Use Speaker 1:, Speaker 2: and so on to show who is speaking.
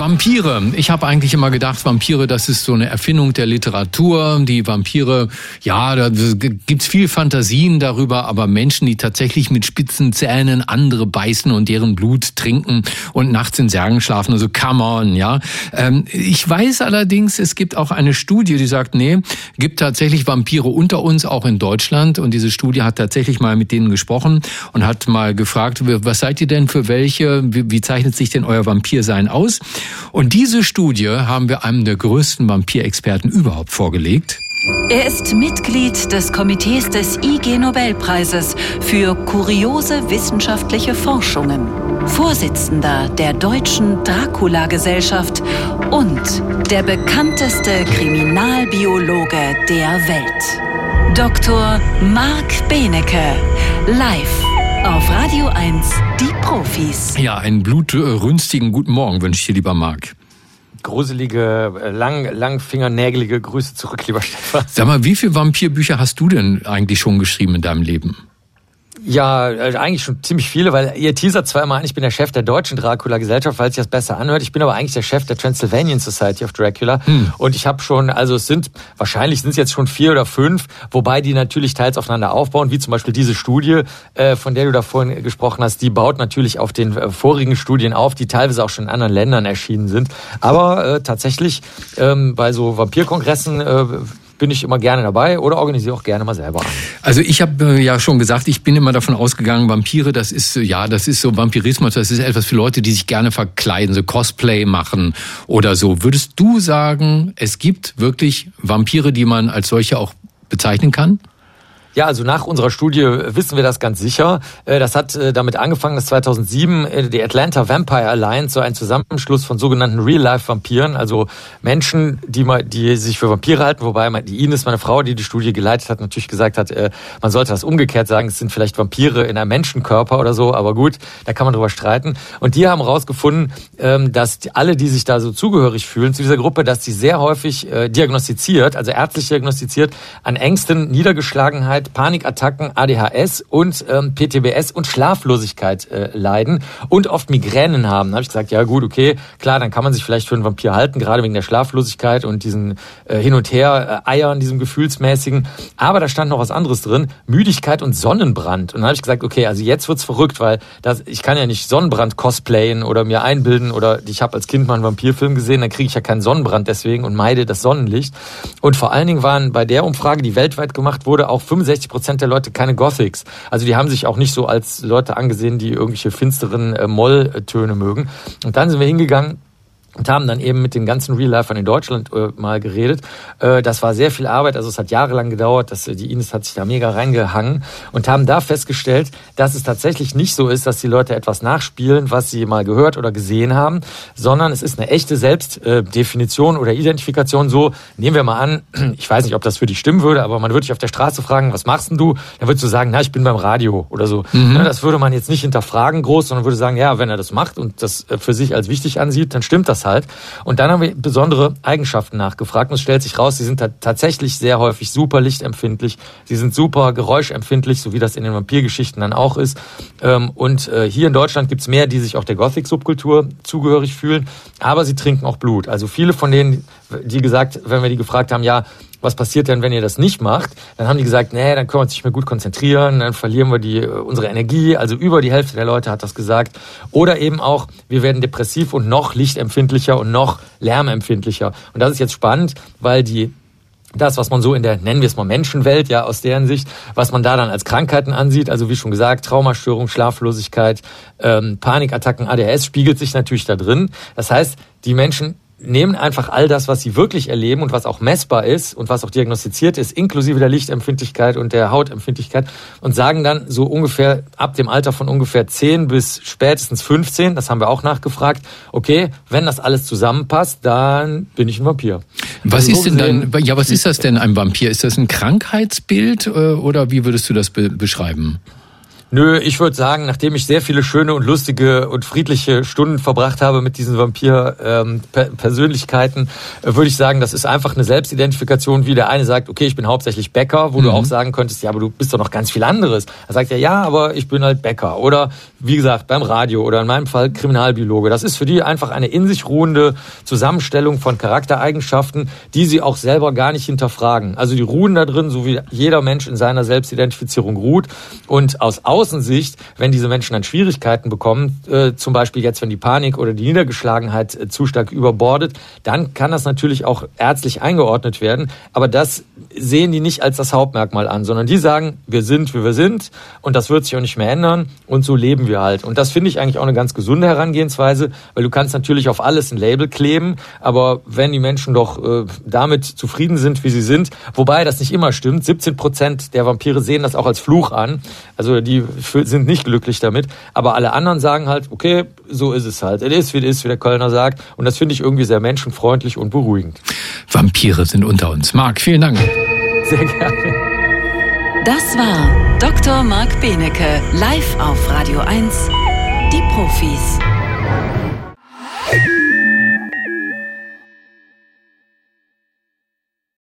Speaker 1: Vampire. Ich habe eigentlich immer gedacht, Vampire, das ist so eine Erfindung der Literatur. Die Vampire, ja, da gibt's viel Fantasien darüber, aber Menschen, die tatsächlich mit spitzen Zähnen andere beißen und deren Blut trinken und nachts in Särgen schlafen, also come on, ja. Ähm, ich weiß allerdings, es gibt auch eine Studie, die sagt, nee, gibt tatsächlich Vampire unter uns, auch in Deutschland. Und diese Studie hat tatsächlich mal mit denen gesprochen und hat mal gefragt, was seid ihr denn für welche? Wie zeichnet sich denn euer Vampirsein aus? Und diese Studie haben wir einem der größten Vampirexperten überhaupt vorgelegt.
Speaker 2: Er ist Mitglied des Komitees des IG Nobelpreises für kuriose wissenschaftliche Forschungen, Vorsitzender der Deutschen Dracula-Gesellschaft und der bekannteste Kriminalbiologe der Welt. Dr. Marc Benecke, live auf Radio 1, die Profis.
Speaker 1: Ja, einen blutrünstigen guten Morgen wünsche ich dir, lieber Marc.
Speaker 3: Gruselige, lang, langfingernägelige Grüße zurück, lieber Stefan.
Speaker 1: Sag mal, wie viele Vampirbücher hast du denn eigentlich schon geschrieben in deinem Leben?
Speaker 3: Ja, also eigentlich schon ziemlich viele, weil ihr teasert zwar immer an, ich bin der Chef der deutschen Dracula-Gesellschaft, weil sich das besser anhört. Ich bin aber eigentlich der Chef der Transylvanian Society of Dracula. Hm. Und ich habe schon, also es sind, wahrscheinlich sind es jetzt schon vier oder fünf, wobei die natürlich teils aufeinander aufbauen, wie zum Beispiel diese Studie, äh, von der du da vorhin gesprochen hast, die baut natürlich auf den äh, vorigen Studien auf, die teilweise auch schon in anderen Ländern erschienen sind. Aber äh, tatsächlich ähm, bei so Vampirkongressen äh, bin ich immer gerne dabei oder organisiere auch gerne mal selber.
Speaker 1: Also ich habe äh, ja schon gesagt, ich bin immer davon ausgegangen, Vampire, das ist äh, ja, das ist so Vampirismus, das ist etwas für Leute, die sich gerne verkleiden, so Cosplay machen oder so. Würdest du sagen, es gibt wirklich Vampire, die man als solche auch bezeichnen kann?
Speaker 3: Ja, also nach unserer Studie wissen wir das ganz sicher. Äh, das hat äh, damit angefangen, dass 2007 äh, die Atlanta Vampire Alliance so ein Zusammenschluss von sogenannten Real-Life-Vampiren, also Menschen, die, mal, die sich für Vampire halten, wobei die Ines, meine Frau, die die Studie geleitet hat, natürlich gesagt hat, man sollte das umgekehrt sagen, es sind vielleicht Vampire in einem Menschenkörper oder so, aber gut, da kann man drüber streiten. Und die haben herausgefunden, ähm, dass alle, die sich da so zugehörig fühlen zu dieser Gruppe, dass sie sehr häufig diagnostiziert, also ärztlich diagnostiziert, an Ängsten, Niedergeschlagenheit, Ansiedlungsangst, Panikattacken, ADHS und ähm, PTBS und Schlaflosigkeit äh, leiden und oft Migränen haben. Da habe ich gesagt, ja gut, okay, klar, dann kann man sich vielleicht für einen Vampir halten, gerade wegen der Schlaflosigkeit und diesen äh, Hin und Her äh, diesem gefühlsmäßigen. Aber da stand noch was anderes drin, Müdigkeit und Sonnenbrand. Und dann habe ich gesagt, okay, also jetzt wird's verrückt, weil das, ich kann ja nicht Sonnenbrand cosplayen oder mir einbilden oder ich habe als Kind mal einen Vampirfilm gesehen, dann kriege ich ja keinen Sonnenbrand deswegen und meide das Sonnenlicht. Und vor allen Dingen waren bei der Umfrage, die weltweit gemacht wurde, auch 65 65 Prozent der Leute keine Gothics. Also die haben sich auch nicht so als Leute angesehen, die irgendwelche finsteren äh, Molltöne mögen. Und dann sind wir hingegangen und haben dann eben mit den ganzen Real-Lifern in Deutschland äh, mal geredet. Äh, das war sehr viel Arbeit, also es hat jahrelang gedauert, dass, äh, die Ines hat sich da mega reingehangen und haben da festgestellt, dass es tatsächlich nicht so ist, dass die Leute etwas nachspielen, was sie mal gehört oder gesehen haben, sondern es ist eine echte Selbstdefinition oder Identifikation. So, nehmen wir mal an, ich weiß nicht, ob das für dich stimmen würde, aber man würde dich auf der Straße fragen, was machst denn du? Dann würdest du sagen, na, ich bin beim Radio oder so. Mhm. Ne, das würde man jetzt nicht hinterfragen groß, sondern würde sagen, ja, wenn er das macht und das äh, für sich als wichtig ansieht, dann stimmt das das halt. Und dann haben wir besondere Eigenschaften nachgefragt und es stellt sich raus, sie sind tatsächlich sehr häufig super lichtempfindlich, sie sind super geräuschempfindlich, so wie das in den Vampirgeschichten dann auch ist. Ähm, und äh, hier in Deutschland gibt's mehr, die sich auch der Gothic-Subkultur zugehörig fühlen, aber sie trinken auch Blut. Also viele von denen, die gesagt, wenn wir die gefragt haben, ja, was passiert denn, wenn ihr das nicht macht? Dann haben die gesagt, nee, dann können wir uns nicht mehr gut konzentrieren, dann verlieren wir die, äh, unsere Energie. Also über die Hälfte der Leute hat das gesagt. Oder eben auch, wir werden depressiv und noch lichtempfindlicher und noch lärmempfindlicher. Und das ist jetzt spannend, weil die das, was man so in der, nennen wir es mal Menschenwelt, ja, aus deren Sicht, was man da dann als Krankheiten ansieht, also wie schon gesagt, Traumastörung, Schlaflosigkeit, ähm, Panikattacken, ADHS spiegelt sich natürlich da drin. Das heißt, die Menschen nehmen einfach all das, was sie wirklich erleben und was auch messbar ist und was auch diagnostiziert ist, inklusive der Lichtempfindlichkeit und der Hautempfindlichkeit und sagen dann so ungefähr ab dem Alter von ungefähr 10 bis spätestens 15, das haben wir auch nachgefragt, okay, wenn das alles zusammenpasst, dann bin ich ein Vampir.
Speaker 1: Was also ist denn dann, ja, was ist das denn ein Vampir? Ist das ein Krankheitsbild äh, oder wie würdest du das be beschreiben?
Speaker 3: Nö, ich würde sagen, nachdem ich sehr viele schöne und lustige und friedliche Stunden verbracht habe mit diesen Vampir-Persönlichkeiten, ähm, äh, würde ich sagen, das ist einfach eine Selbstidentifikation, wie der eine sagt, okay, ich bin hauptsächlich Bäcker, wo mhm. du auch sagen könntest, ja, aber du bist doch noch ganz viel anderes. Er sagt ja, ja, aber ich bin halt Bäcker. Oder wie gesagt, beim Radio oder in meinem Fall Kriminalbiologe. Das ist für die einfach eine in sich ruhende Zusammenstellung von Charaktereigenschaften, die sie auch selber gar nicht hinterfragen. Also die ruhen da drin, so wie jeder Mensch in seiner Selbstidentifizierung ruht. Und aus Außensicht, wenn diese Menschen dann Schwierigkeiten bekommen, äh, zum Beispiel jetzt, wenn die Panik oder die Niedergeschlagenheit äh, zu stark überbordet, dann kann das natürlich auch ärztlich eingeordnet werden. Aber das sehen die nicht als das Hauptmerkmal an, sondern die sagen, wir sind, wie wir sind und das wird sich auch nicht mehr ändern und so leben wir halt. Und das finde ich eigentlich auch eine ganz gesunde Herangehensweise, weil du kannst natürlich auf alles ein Label kleben, aber wenn die Menschen doch äh, damit zufrieden sind, wie sie sind, wobei das nicht immer stimmt, 17 Prozent der Vampire sehen das auch als Fluch an, also die sind nicht glücklich damit, aber alle anderen sagen halt, okay, so ist es halt, es ist, wie es ist, wie der Kölner sagt und das finde ich irgendwie sehr menschenfreundlich und beruhigend.
Speaker 1: Vampire sind unter uns. Marc, vielen Dank.
Speaker 3: Sehr gerne.
Speaker 2: Das war Dr. Marc Benecke live auf Radio 1. Die Profis.